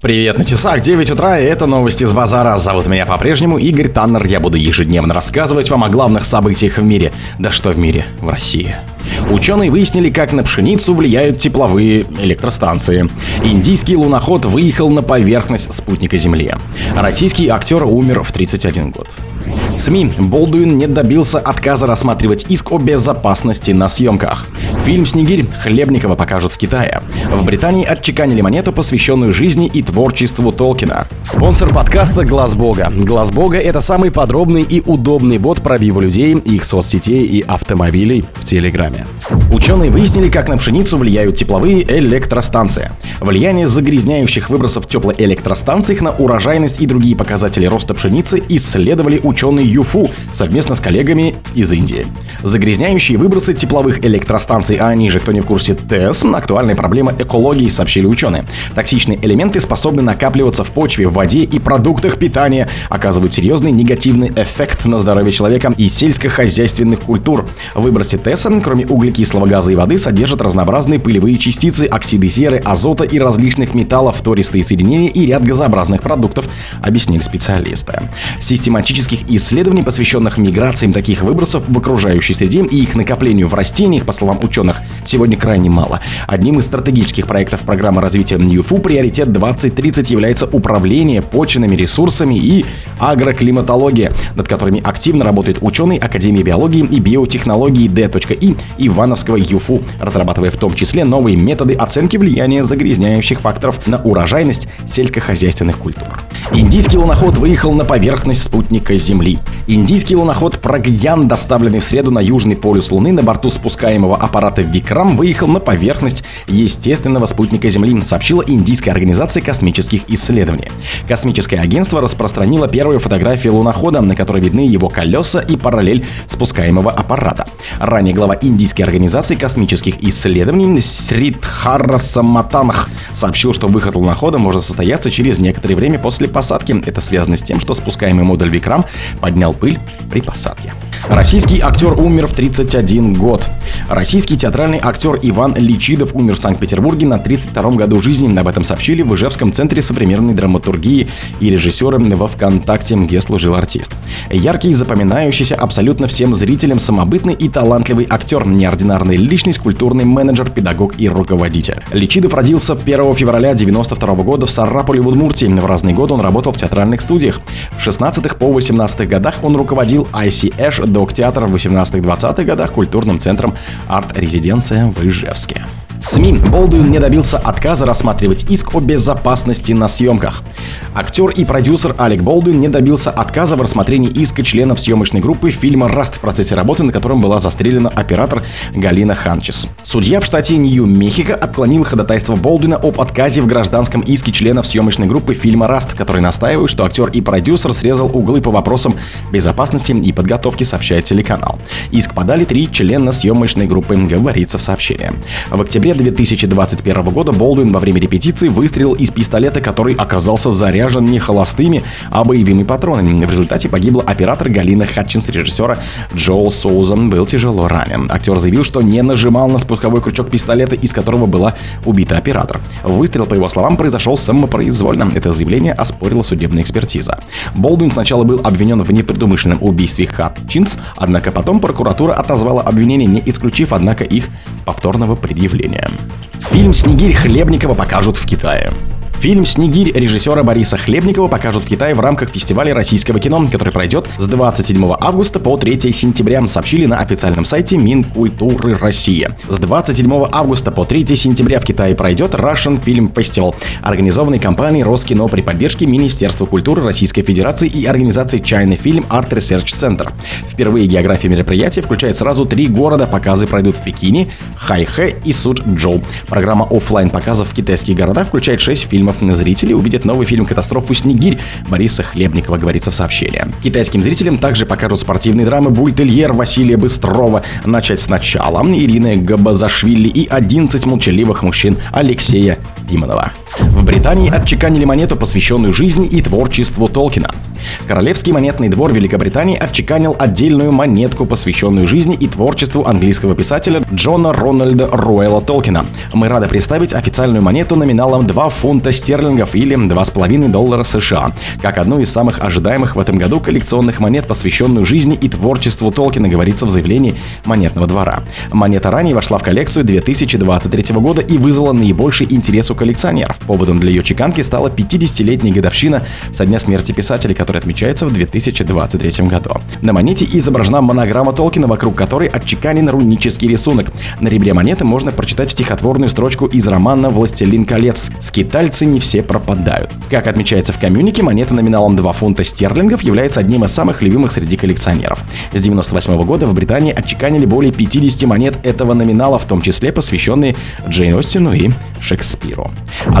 Привет на часах, 9 утра, и это новости с базара. Зовут меня по-прежнему Игорь Таннер. Я буду ежедневно рассказывать вам о главных событиях в мире. Да что в мире, в России. Ученые выяснили, как на пшеницу влияют тепловые электростанции. Индийский луноход выехал на поверхность спутника Земли. Российский актер умер в 31 год. СМИ. Болдуин не добился отказа рассматривать иск о безопасности на съемках. Фильм «Снегирь» Хлебникова покажут в Китае. В Британии отчеканили монету, посвященную жизни и творчеству Толкина. Спонсор подкаста «Глаз Бога». «Глаз Бога» — это самый подробный и удобный бот пробива людей, их соцсетей и автомобилей в Телеграме. Ученые выяснили, как на пшеницу влияют тепловые электростанции. Влияние загрязняющих выбросов теплоэлектростанций на урожайность и другие показатели роста пшеницы исследовали ученые ЮФУ совместно с коллегами из Индии. Загрязняющие выбросы тепловых электростанций, а они же, кто не в курсе, ТЭС, актуальная проблема экологии, сообщили ученые. Токсичные элементы способны накапливаться в почве, в воде и продуктах питания, оказывают серьезный негативный эффект на здоровье человека и сельскохозяйственных культур. В выбросе ТЭСа, кроме углекислого газа и воды, содержат разнообразные пылевые частицы, оксиды серы, азота и различных металлов, тористые соединения и ряд газообразных продуктов, объяснили специалисты. Систематических исследований, посвященных миграциям таких выбросов в окружающей среде и их накоплению в растениях, по словам ученых, сегодня крайне мало. Одним из стратегических проектов программы развития НьюФУ приоритет 2030 является управление почвенными ресурсами и агроклиматология, над которыми активно работают ученые Академии биологии и биотехнологии D.И Ивановского ЮФУ, разрабатывая в том числе новые методы оценки влияния загрязняющих факторов на урожайность сельскохозяйственных культур. Индийский луноход выехал на поверхность спутника Земли. Индийский луноход Прагьян, доставленный в среду на южный полюс Луны на борту спускаемого аппарата Викрам, выехал на поверхность естественного спутника Земли, сообщила Индийская организация космических исследований. Космическое агентство распространило первую фотографию лунохода, на которой видны его колеса и параллель спускаемого аппарата. Ранее глава Индийской организации космических исследований Сридхара Саматанх сообщил, что выход лунохода может состояться через некоторое время после посадки. Это связано с тем, что спускаемый модуль Викрам поднял пыль при посадке. Российский актер умер в 31 год. Российский театральный актер Иван Личидов умер в Санкт-Петербурге на 32 году жизни. Об этом сообщили в Ижевском центре современной драматургии и режиссера во ВКонтакте, где служил артист. Яркий, запоминающийся абсолютно всем зрителям, самобытный и талантливый актер, неординарная личность, культурный менеджер, педагог и руководитель. Личидов родился 1 февраля 92 года в Сарраполе в Удмуртии. В разные годы он работал в театральных студиях. В 16 по 18 годах он руководил ICH Док-театр в 18-20-х годах культурным центром «Арт-резиденция» в Ижевске. СМИ. Болдуин не добился отказа рассматривать иск о безопасности на съемках. Актер и продюсер Алек Болдуин не добился отказа в рассмотрении иска членов съемочной группы фильма «Раст», в процессе работы на котором была застрелена оператор Галина Ханчес. Судья в штате Нью-Мехико отклонил ходатайство Болдуина об отказе в гражданском иске членов съемочной группы фильма «Раст», который настаивает, что актер и продюсер срезал углы по вопросам безопасности и подготовки, сообщает телеканал. Иск подали три члена съемочной группы, говорится в сообщении. В октябре октябре 2021 года Болдуин во время репетиции выстрелил из пистолета, который оказался заряжен не холостыми, а боевыми патронами. В результате погибла оператор Галина Хатчинс, режиссера Джоэл Соузен был тяжело ранен. Актер заявил, что не нажимал на спусковой крючок пистолета, из которого была убита оператор. Выстрел, по его словам, произошел самопроизвольно. Это заявление оспорила судебная экспертиза. Болдуин сначала был обвинен в непредумышленном убийстве Хатчинс, однако потом прокуратура отозвала обвинения, не исключив, однако, их повторного предъявления. Фильм «Снегирь» Хлебникова покажут в Китае. Фильм «Снегирь» режиссера Бориса Хлебникова покажут в Китае в рамках фестиваля российского кино, который пройдет с 27 августа по 3 сентября, сообщили на официальном сайте Минкультуры России. С 27 августа по 3 сентября в Китае пройдет Russian Film Festival, организованный компанией Роскино при поддержке Министерства культуры Российской Федерации и организации China Film Art Research Center. Впервые география мероприятия включает сразу три города. Показы пройдут в Пекине, Хайхэ и Суджоу. Программа офлайн показов в китайских городах включает 6 фильмов фильмов зрители увидят новый фильм «Катастрофу Снегирь» Бориса Хлебникова, говорится в сообщении. Китайским зрителям также покажут спортивные драмы «Бультельер» Василия Быстрова, «Начать сначала» Ирины Габазашвили и «11 молчаливых мужчин» Алексея Пиманова. В Британии отчеканили монету, посвященную жизни и творчеству Толкина. Королевский монетный двор Великобритании отчеканил отдельную монетку, посвященную жизни и творчеству английского писателя Джона Рональда Руэлла Толкина. Мы рады представить официальную монету номиналом 2 фунта стерлингов или 2,5 доллара США, как одну из самых ожидаемых в этом году коллекционных монет, посвященную жизни и творчеству Толкина, говорится в заявлении монетного двора. Монета ранее вошла в коллекцию 2023 года и вызвала наибольший интерес у коллекционеров. Поводом для ее чеканки стала 50-летняя годовщина со дня смерти писателя, который отмечается в 2023 году. На монете изображена монограмма Толкина, вокруг которой отчеканен рунический рисунок. На ребре монеты можно прочитать стихотворную строчку из романа «Властелин колец». «Скитальцы не все пропадают». Как отмечается в комьюнике, монета номиналом 2 фунта стерлингов является одним из самых любимых среди коллекционеров. С 98 года в Британии отчеканили более 50 монет этого номинала, в том числе посвященные Джейн Остину и Шекспиру. О